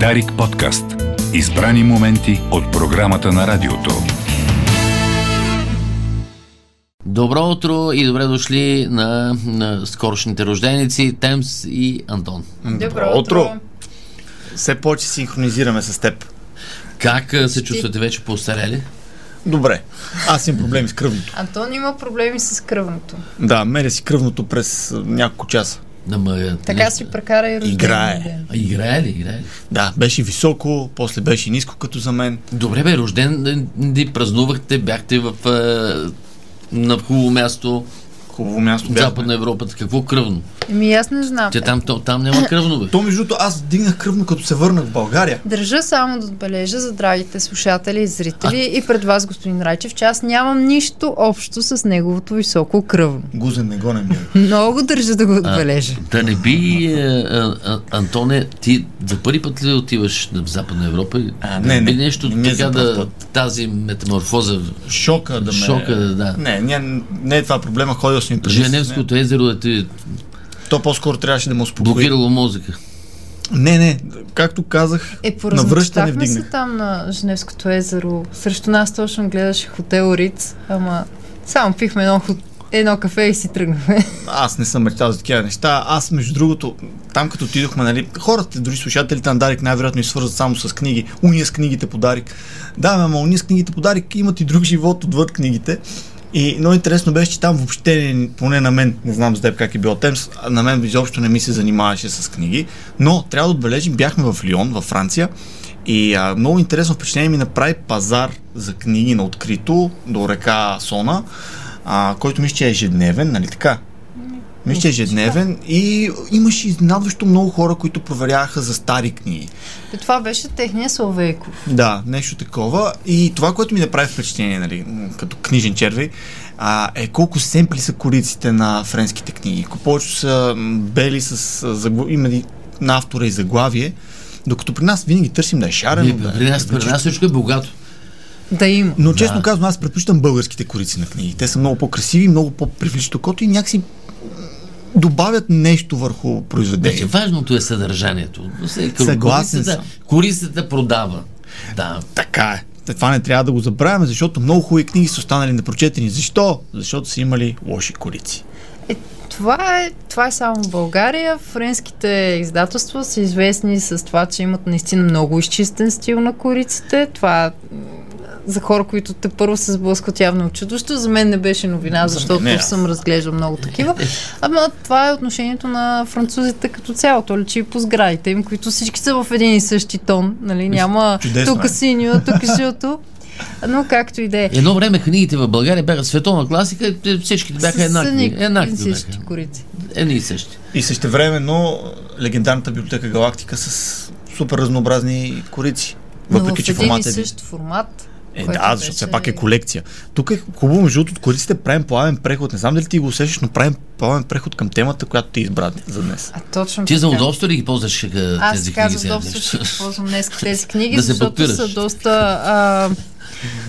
Дарик подкаст. Избрани моменти от програмата на радиото. Добро утро и добре дошли на, на скорошните рожденици Темс и Антон. Добро утро. Все повече синхронизираме с теб. Как се чувствате вече по-остарели? Добре. Аз имам проблеми с кръвното. Антон има проблеми с кръвното. Да, меря си кръвното през няколко часа. Да, ма, Така си прекара и рождения Играе. А, играе ли, играе ли? Да, беше високо, после беше ниско като за мен. Добре бе, рожден ден ни празнувахте, бяхте в, а, на хубаво място Хубаво място в бяхме. Западна Европа. Какво кръвно? Еми аз не знам. Те там, там, там няма кръвно бе. То между другото, аз дигнах кръвно като се върнах в България. Държа само да отбележа за драгите слушатели и зрители и пред вас, господин Райчев, че аз нямам нищо общо с неговото високо кръвно. Гузен не гонен ми. Много държа да го отбележа. Да не би, а, а, а, Антоне, ти за първи път ли отиваш в Западна Европа? А, Да не, би не, нещо не така да, тази метаморфоза, Шока да ме... Шока, да. Не, не, не е това проблема, ходил преди. Женевското езеро да ти То по-скоро трябваше да му успокои. блокирало мозъка. Не, не, както казах, Е, навръщане поразмечтахме се вдигнах. там на Женевското езеро. Срещу нас точно гледаше хотел Риц, ама само пихме едно, едно кафе и си тръгнахме. Аз не съм мечтал за такива неща. Аз, между другото, там като отидохме, нали, хората, дори слушателите на Дарик най-вероятно и свързват само с книги. Уния с книгите по Дарик. Да, ама уния с книгите по Дарик имат и друг живот отвъд книгите. И много интересно беше, че там въобще, не- поне на мен, не знам за теб как е било Темс, на мен изобщо не ми се занимаваше с книги. Но трябва да отбележим, бяхме в Лион, във Франция. И а, много интересно впечатление ми направи пазар за книги на открито до река Сона, а, който мисля, че е ежедневен, нали така? Мисля, ежедневен и имаше изненадващо много хора, които проверяваха за стари книги. И това беше техния Славейков. Да, нещо такова. И това, което ми направи впечатление, нали, като книжен червей, а, е колко семпли са кориците на френските книги. Колко повече са бели с а, загла... има и на автора и заглавие, докато при нас винаги търсим да е шарено. Да е- При нас, при нас всичко е богато. Да има. Но честно Да. казвам, аз предпочитам българските корици на книги. Те са много по-красиви, много по-привличат окото и някакси добавят нещо върху Вече произведението. важното е съдържанието. Съгласен съм. корицата продава. Да. Така е. Това не трябва да го забравяме, защото много хубави книги са останали непрочетени. Защо? Защото са имали лоши корици. Е, това, е, това е само в България. Френските издателства са известни с това, че имат наистина много изчистен стил на кориците. Това за хора, които те първо се сблъскват явно чудощо. За мен не беше новина, За защото не. съм разглеждал много такива. Ама това е отношението на французите като цяло. То личи и по сградите им, които всички са в един и същи тон. Нали? Няма чудесно тук е. синьо, тук жълто. Но както и да е. Едно време книгите в България бяха световна класика, и всичките бяха еднакви. Еднакви същи бяха. корици. Едни и същи. И същевременно легендарната библиотека Галактика с супер разнообразни корици. Въпреки, Но че в един и формат е... същ формат. Е, да, защото все беше- пак е колекция. Тук е хубаво, между другото, от кориците правим плавен преход. Не знам дали ти го усещаш, но правим плавен преход към темата, която ти избра за днес. А точно Ти за така. удобство ли ги ползваш Аз тези така книги? за сега? удобство ще използвам днес тези книги, Да се защото са доста а,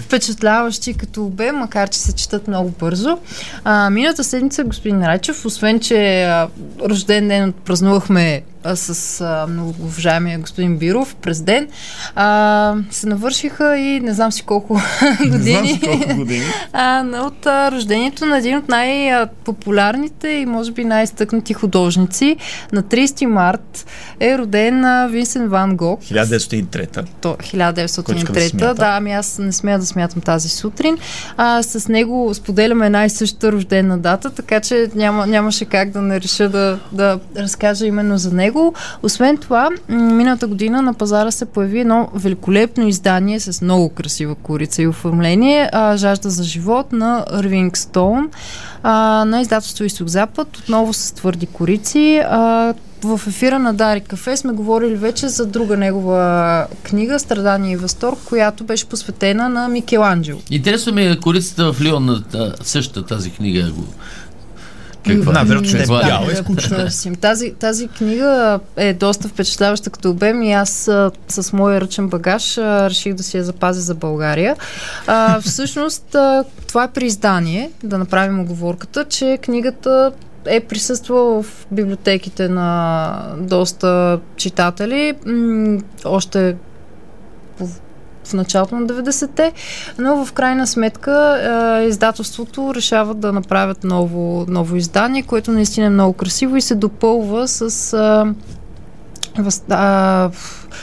впечатляващи като обем, макар че се четат много бързо. А, миналата седмица, господин Райчев, освен че а, рожден ден празнувахме а, с а, многоуважаемия господин Биров през ден, а, се навършиха и не знам си колко години. години. А, но от а, рождението на един от най-популярните и може би най-стъкнати художници на 30 март е роден а, Винсент Ван Гог. 1903. То, Който иска да 1903. смята. Да, ами аз не смея да смятам тази сутрин. А, с него споделяме една и съща рождена дата, така че няма, нямаше как да не реша да, да разкажа именно за него. Освен това, миналата година на пазара се появи едно великолепно издание с много красива корица и оформление. А, Жажда за живот на Ирвинг Стоун а, на издателство Изток Запад, отново с твърди корици. А, в ефира на Дари Кафе сме говорили вече за друга негова книга Страдание и възторг, която беше посветена на Микеланджело. Интересно ми е корицата в Лион на та- същата тази книга. го- Каква? Най-вероятно, че не е бяла, е скучна. Тази, тази книга е доста впечатляваща като обем и аз а, с моя ръчен багаж а, реших да си я запазя за България. А, всъщност, а, това е при издание, да направим оговорката, че книгата е присъствал в библиотеките на доста читатели. М- още в началото на 90-те, но в крайна сметка е, издателството решава да направят ново, ново издание, което наистина е много красиво и се допълва с е, въз, а,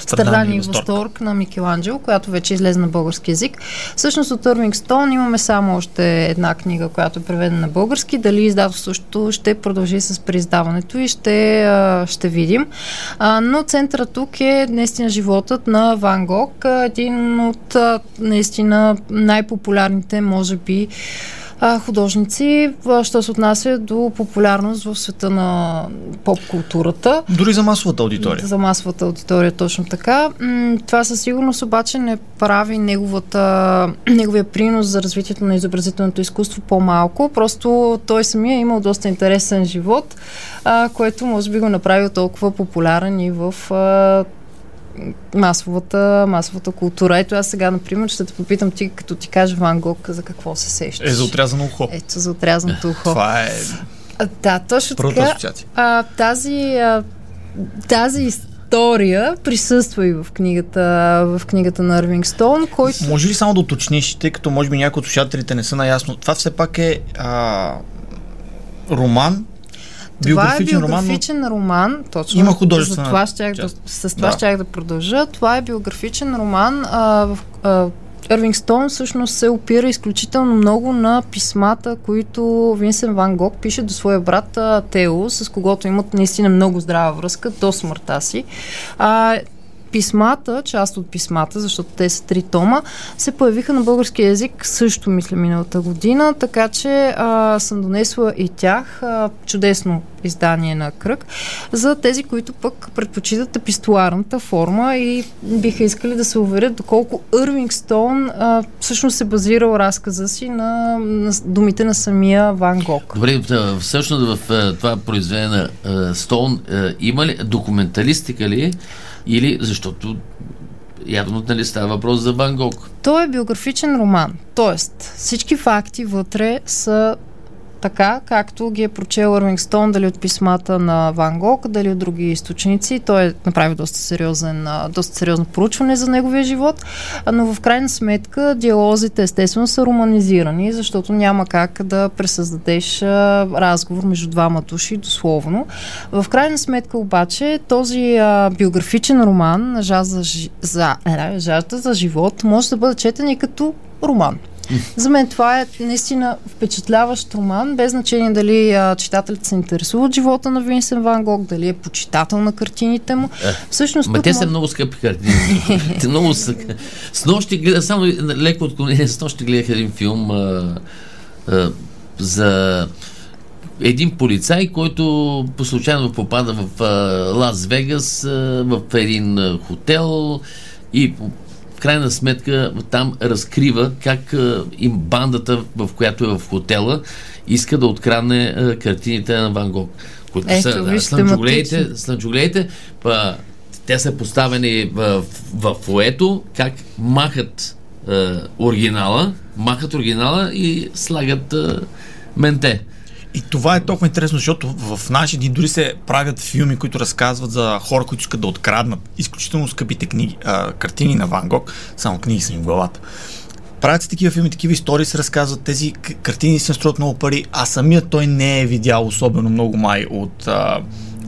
Страдание и възторг на Микеланджело, която вече излезе на български язик. Всъщност от Ирвинг Стоун имаме само още една книга, която е преведена на български. Дали издателството ще продължи с преиздаването и ще, ще видим. Но центъра тук е наистина животът на Ван Гог, един от наистина най-популярните, може би, а, художници, що се отнася до популярност в света на поп-културата. Дори за масовата аудитория. За масовата аудитория, точно така. Това със сигурност обаче не прави неговата, неговия принос за развитието на изобразителното изкуство по-малко. Просто той самия е имал доста интересен живот, а, което може би го направил толкова популярен и в а, масовата, масовата култура. Ето аз сега, например, ще те попитам ти, като ти кажа Ван Гог, за какво се сещаш? Е, за отрязано ухо. Ето, за отрязаното ухо. Това е... А, да, точно Първата така. асоциация. А, тази, а, тази история присъства и в книгата, в книгата на Ирвинг Стоун, който... Може ли само да уточниш, тъй като може би някои от слушателите не са наясно, това все пак е а, роман, това е биографичен роман, но биографичен роман, точно. Има художествена За това щях да, с това Да. щях да продължа. Това е биографичен роман, а, в а, Ирвинг Стоун всъщност се опира изключително много на писмата, които Винсен Ван Гог пише до своя брат Тео, с когото имат наистина много здрава връзка до смъртта си. А, писмата, част от писмата, защото те са три тома, се появиха на български язик също, мисля, миналата година, така че а, съм донесла и тях. А, чудесно издание на кръг, за тези, които пък предпочитат епистоларната форма и биха искали да се уверят доколко Ирвинг Стоун а, всъщност се базирал разказа си на, на думите на самия Ван Гог. Добре, всъщност в това произведение на Стоун има ли документалистика ли е? Или защото явно нали става въпрос за Ван Гог. Той е биографичен роман, т.е. всички факти вътре са така, както ги е прочел Ирвинг Стоун, дали от писмата на Ван Гог, дали от други източници. Той е направил доста, сериозен, доста сериозно проучване за неговия живот, но в крайна сметка диалозите естествено са романизирани, защото няма как да пресъздадеш разговор между двама души дословно. В крайна сметка обаче този биографичен роман жажда за, е, жажда за живот може да бъде четен и като роман. За мен това е наистина впечатляващ роман, без значение дали а, читателят се интересува от живота на Винсен Ван Гог, дали е почитател на картините му. Всъщност, Ма те са много скъпи картини. Много са... С нощи гледах, само леко отклонение, с нощи гледах един филм а, а, за един полицай, който по случайно попада в Лас Вегас, в един хотел и крайна сметка там разкрива как им бандата, в която е в хотела, иска да открадне картините на Ван Гог. Които Ето, са виж, слънчогледите, тематично. слънчогледите, па, те са поставени в, в фуето, как махат е, оригинала, махат оригинала и слагат е, менте. И това е толкова интересно, защото в наши дни дори се правят филми, които разказват за хора, които искат да откраднат изключително скъпите книги, а, картини на Ван Гог, само книги са ми в главата. Правят се такива филми, такива истории се разказват, тези картини се струват много пари, а самият той не е видял особено много май от а,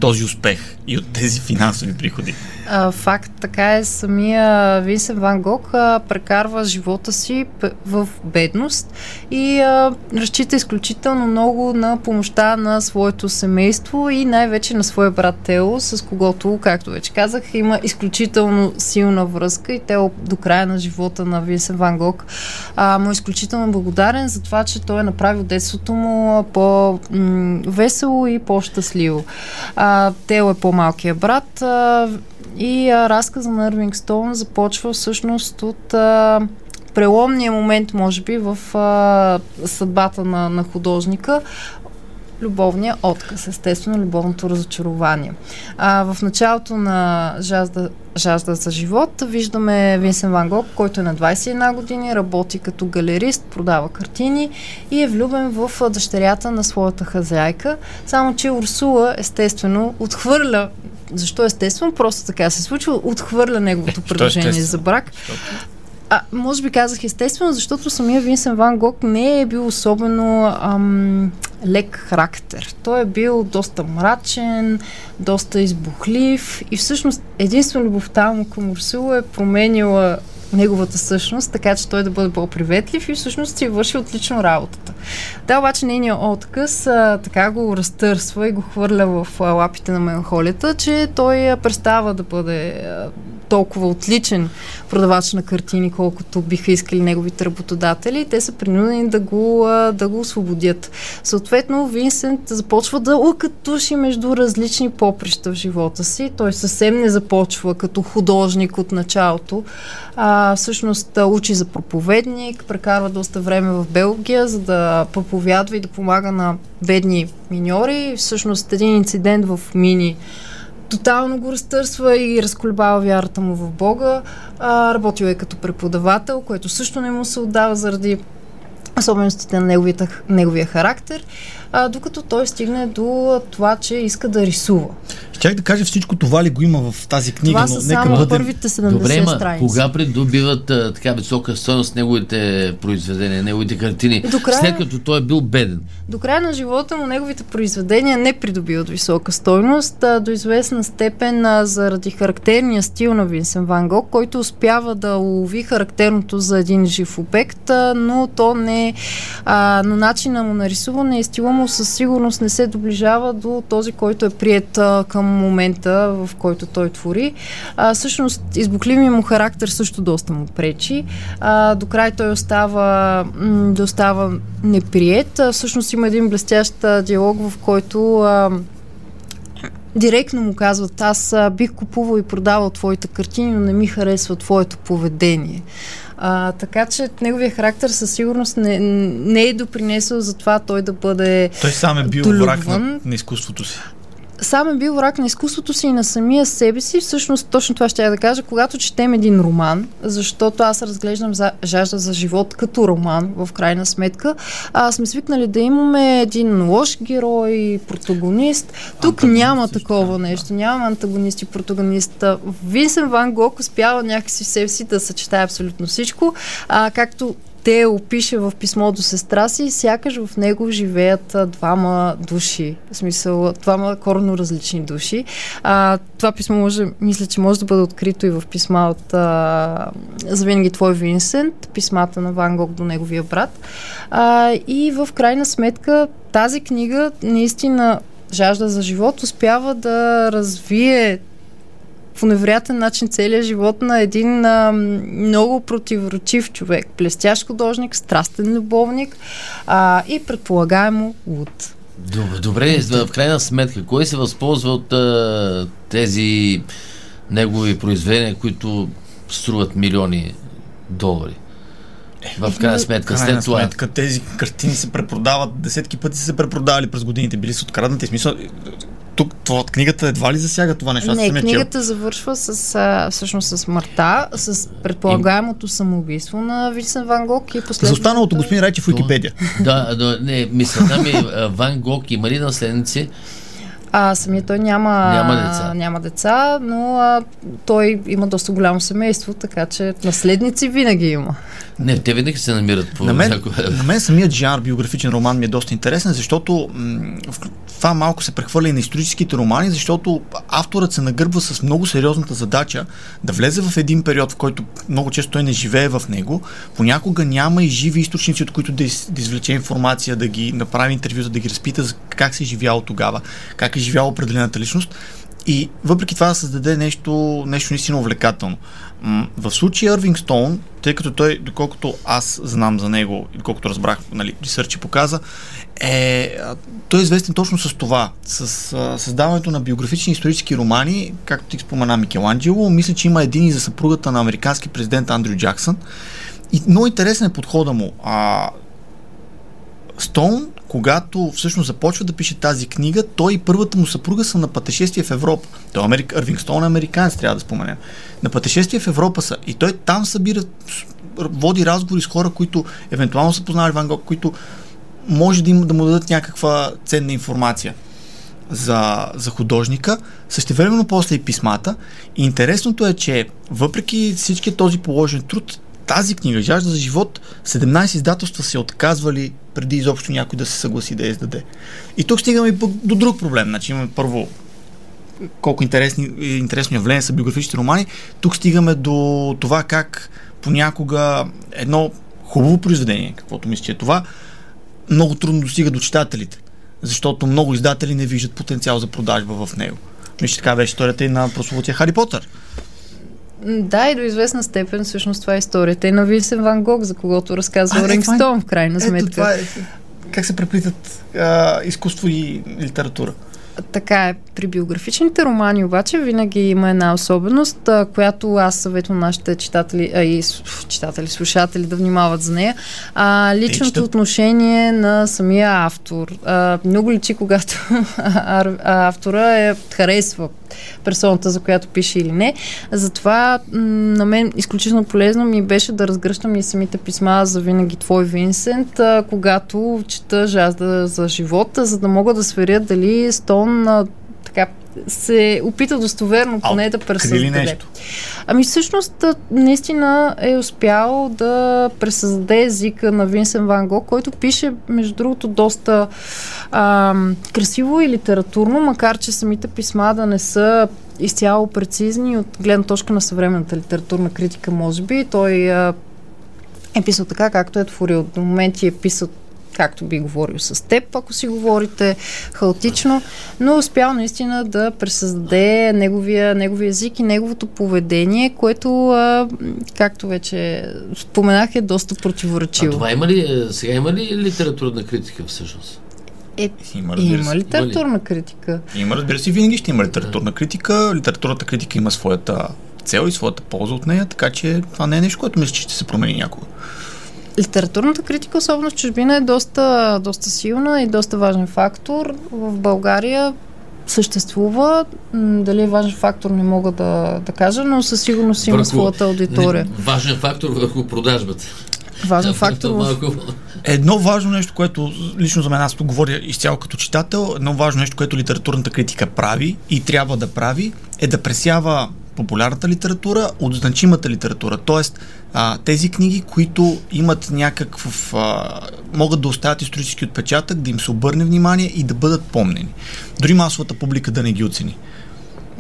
този успех и от тези финансови приходи. А, факт така е, самия Винсен Ван Гог а, прекарва живота си в бедност и а, разчита изключително много на помощта на своето семейство и най-вече на своя брат Тео, с когото, както вече казах, има изключително силна връзка и Тео до края на живота на Винсен Ван Гог а, му е изключително благодарен за това, че той е направил детството му по-весело и по-щастливо. А, Тео е по-малкият брат а, и а, разказа на Ирвинг Стоун започва всъщност от а, преломния момент, може би, в а, съдбата на, на художника. Любовния отказ, естествено любовното разочарование. А, в началото на жажда, жажда за живот виждаме Винсен Ван Гог, който е на 21 години, работи като галерист, продава картини и е влюбен в дъщерята на своята хазяйка, само че Урсула естествено отхвърля защо естествено? Просто така се случва. Отхвърля неговото Е, предложение естествено? за брак. А, може би казах естествено, защото самия Винсен Ван Гог не е бил особено ам, лек характер. Той е бил доста мрачен, доста избухлив и всъщност единствено любовта му към Урсула е променила неговата същност, така че той да бъде по-приветлив и всъщност си върши отлично работата. Да, обаче нейният отказ а, така го разтърсва и го хвърля в а, лапите на меланхолията, че той а, престава да бъде а, толкова отличен продавач на картини, колкото биха искали неговите работодатели. Те са принудени да го, да го освободят. Съответно, Винсент започва да лъкатуши между различни поприща в живота си. Той съвсем не започва като художник от началото. А, всъщност учи за проповедник, прекарва доста време в Белгия, за да проповядва и да помага на бедни миньори. Всъщност един инцидент в Мини тотално го разтърсва и разколебава вярата му в Бога. А, работил е като преподавател, което също не му се отдава заради особеностите на неговия, неговия характер, а, докато той стигне до това, че иска да рисува. Щях да кажа всичко това ли го има в тази книга, това но са нека само бъдем... първите 70 Добре, ма, страници. кога придобиват а, така висока стойност неговите произведения, неговите картини, До края- след като той е бил беден? До края на живота му неговите произведения не придобиват висока стойност, а до известна степен а, заради характерния стил на Винсен Ван Гог, който успява да улови характерното за един жив обект, а, но то не а, но начина му на рисуване и стила му със сигурност не се доближава до този, който е прият а, към момента, в който той твори. А, всъщност, избухливия му характер също доста му пречи. А, до край той остава, м- да остава неприет. А, всъщност има един блестящ а, диалог, в който а, директно му казват, аз бих купувал и продавал твоите картини, но не ми харесва твоето поведение. А, така че неговия характер със сигурност не, не е допринесъл за това той да бъде Той сам е бил долюбван. враг на, на изкуството си. Сам е бил враг на изкуството си и на самия себе си. Всъщност, точно това ще я да кажа, когато четем един роман, защото аз разглеждам за, жажда за живот като роман, в крайна сметка, а, сме свикнали да имаме един лош герой, протагонист. Тук няма такова така, да. нещо. Няма антагонист и протагонист. Винсен Ван Гог успява някакси в себе си да съчетае абсолютно всичко, а, както те опише в писмо до сестра си, сякаш в него живеят двама души. В смисъл, двама коренно различни души. А, това писмо може, мисля, че може да бъде открито и в писма от а, За винаги твой Винсент, писмата на Ван Гог до неговия брат. А, и в крайна сметка тази книга наистина жажда за живот успява да развие по невероятен начин целият живот на един а, много противоречив човек. Блестящ художник, страстен любовник а, и предполагаемо луд. Добре, добре, в крайна сметка, кой се възползва от а, тези негови произведения, които струват милиони долари? В крайна сметка, крайна след това. сметка, тези картини се препродават, десетки пъти са се препродавали през годините, били са откраднати. Смисъл, тук това, книгата едва ли засяга това нещо. Не, книгата завършва с, а, всъщност с смъртта, с предполагаемото самоубийство на Винсен Ван Гог и За последното... останалото господин рече в Википедия. Да, да, не, мисълта ми а, Ван Гог има ли наследници? А, самия той няма, Няма деца. няма деца но а, той има доста голямо семейство, така че наследници винаги има. Не, те винаги се намират по На мен, някое... на мен самият жанр биографичен роман ми е доста интересен, защото м- това малко се прехвърля и на историческите романи, защото авторът се нагърбва с много сериозната задача да влезе в един период, в който много често той не живее в него. Понякога няма и живи източници, от които да, из, да извлече информация, да ги направи интервюта, да ги разпита за как се е живяло тогава, как е живяла определената личност. И въпреки това да създаде нещо, нещо наистина увлекателно. В случая Ирвинг Стоун, тъй като той, доколкото аз знам за него, доколкото разбрах, нали, ресърчи показа, е, той е известен точно с това, с а, създаването на биографични исторически романи, както ти спомена Микеланджело, мисля, че има един и за съпругата на американски президент Андрю Джаксън. И много интересен е подхода му. А, Стоун, когато всъщност започва да пише тази книга, той и първата му съпруга са на пътешествие в Европа. Той Америк... Ирвингстон е американец, трябва да споменем. На пътешествие в Европа са. И той там събира, води разговори с хора, които евентуално са познали Ван Гог, които може да, им, да му дадат някаква ценна информация за, за художника, същевременно после и писмата. И интересното е, че въпреки всички този положен труд, тази книга, Жажда за живот, 17 издателства се отказвали преди изобщо някой да се съгласи да я издаде. И тук стигаме и до друг проблем. Значи имаме първо колко интересни, интересно явление са биографичните романи. Тук стигаме до това как понякога едно хубаво произведение, каквото мисля, че е това, много трудно достига до читателите, защото много издатели не виждат потенциал за продажба в него. Мисля, така беше историята и на прословутия Хари Потър. Да, и до известна степен всъщност това е историята и на Винсен Ван Гог, за когото разказва е, Рингстон, в крайна сметка. Ето, това е, как се преплитат а, изкуство и литература. Така е. При биографичните романи обаче винаги има една особеност, а, която аз съветвам нашите читатели, а и читатели, слушатели да внимават за нея. А, личното отношение на самия автор. А, много личи, когато автора е, харесва персоната, за която пише или не. Затова на мен изключително полезно ми беше да разгръщам и самите писма за винаги твой Винсент, когато чета жажда за живота, за да мога да сверя дали Стон а, така се опита достоверно поне да пресъздаде. нещо? Ами всъщност наистина е успял да пресъздаде езика на Винсен Ван Гог, който пише между другото доста а, красиво и литературно, макар че самите писма да не са изцяло прецизни от гледна точка на съвременната литературна критика, може би. Той а, е писал така, както е творил. До моменти е писал както би говорил с теб, ако си говорите хаотично, но успял наистина да пресъздаде неговия, неговия език и неговото поведение, което, а, както вече споменах, е доста противоречиво. А това има ли, е, сега има ли литературна критика всъщност? Е, има, има литературна критика. Има, разбира се, винаги ще има литературна критика. Литературната критика има своята цел и своята полза от нея, така че това не е нещо, което мисля, че ще се промени някога. Литературната критика, особено в чужбина, е доста, доста силна и доста важен фактор. В България съществува. Дали е важен фактор, не мога да, да кажа, но със сигурност има върху, своята аудитория. Не, важен фактор върху продажбата. Важен да, фактор. В... Едно важно нещо, което лично за мен аз тук говоря изцяло като читател, едно важно нещо, което литературната критика прави и трябва да прави, е да пресява популярната литература от значимата литература. Тоест, а, тези книги, които имат някакъв. А, могат да оставят исторически отпечатък, да им се обърне внимание и да бъдат помнени. Дори масовата публика да не ги оцени.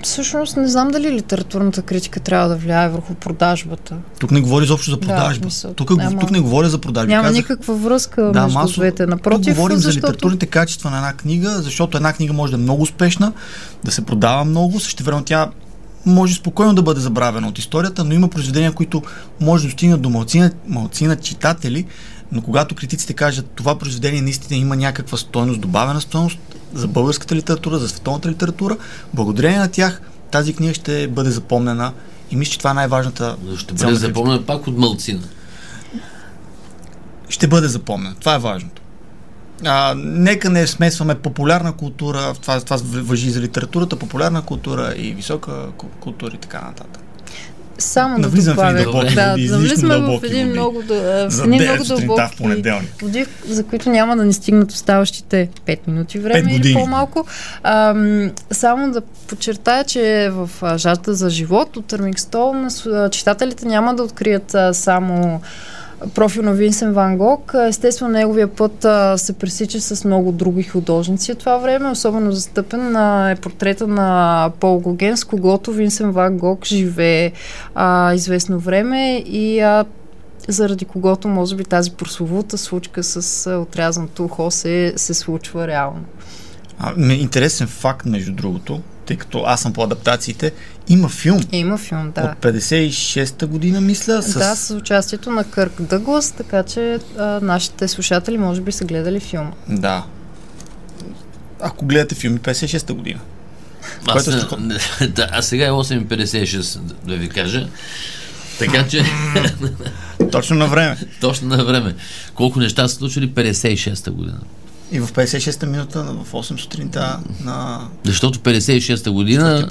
Всъщност не знам дали литературната критика трябва да влияе върху продажбата. Тук не говори изобщо за продажба. Да, тук, няма, тук не говоря за продажба. Няма Казах, никаква връзка да, между масо, двете. Напротив, тук говорим защото... за литературните качества на една книга, защото една книга може да е много успешна, да се продава много, също време тя може спокойно да бъде забравена от историята, но има произведения, които може да достигнат до малцина, малцина читатели, но когато критиците кажат това произведение наистина има някаква стойност, добавена стойност за българската литература, за световната литература, благодарение на тях тази книга ще бъде запомнена и мисля, че това е най-важната. Ще бъде запомнена пак от малцина. Ще бъде запомнена. Това е важното. А, нека не смесваме популярна култура, това, това въжи за литературата, популярна култура и висока култура и така нататък. Само да добавя. В дълбоки, да, навлизаме в един много, в един много дълбоки води, за които няма да ни стигнат оставащите 5 минути време или по-малко. А, само да подчертая, че в жажда за живот от Търмикстол читателите няма да открият само профил на Винсен Ван Гог. Естествено, неговия път а, се пресича с много други художници от това време. Особено застъпен а, е портрета на Пол Гоген, с когото Винсен Ван Гог живее а, известно време и а, заради когото, може би, тази прословута случка с отрязаното ухо се, се случва реално. А, интересен факт, между другото, тъй като аз съм по адаптациите, има филм. Има филм, да. От 56-та година, мисля. С... Да, с участието на Кърк Дъглас, така че а, нашите слушатели може би са гледали филма. Да. Ако гледате филми 56-та година. Аз, което... да, а сега е 8.56, да ви кажа. Така че... Точно на време. Точно на време. Колко неща са случили 56-та година. И в 56-та минута, в 8 сутринта на Защото 56-та година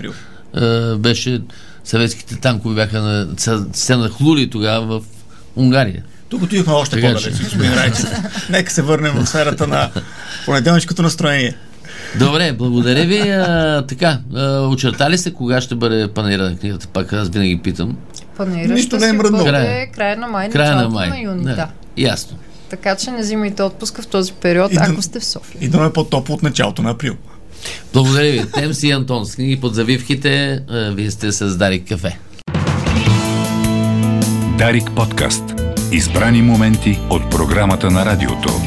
а, беше съветските танкове бяха на, се нахлули тогава в Унгария. Тук отидохме още Така по-далеч, че. господин Райчев. Нека се върнем в сферата на понеделничкото настроение. Добре, благодаря ви. А, така, а, очертали се кога ще бъде панера на книгата? Пак аз винаги питам. Панера Нищо ще не е бъде Края. края на май, Края на май. на юни. Да. Ясно. Така че не взимайте отпуска в този период, И да- ако сте в София. И да ме по-топло от началото на април. Благодаря ви. Темси и Антон с книги под завивките. Вие сте с Дарик Кафе. Дарик подкаст. Избрани моменти от програмата на радиото.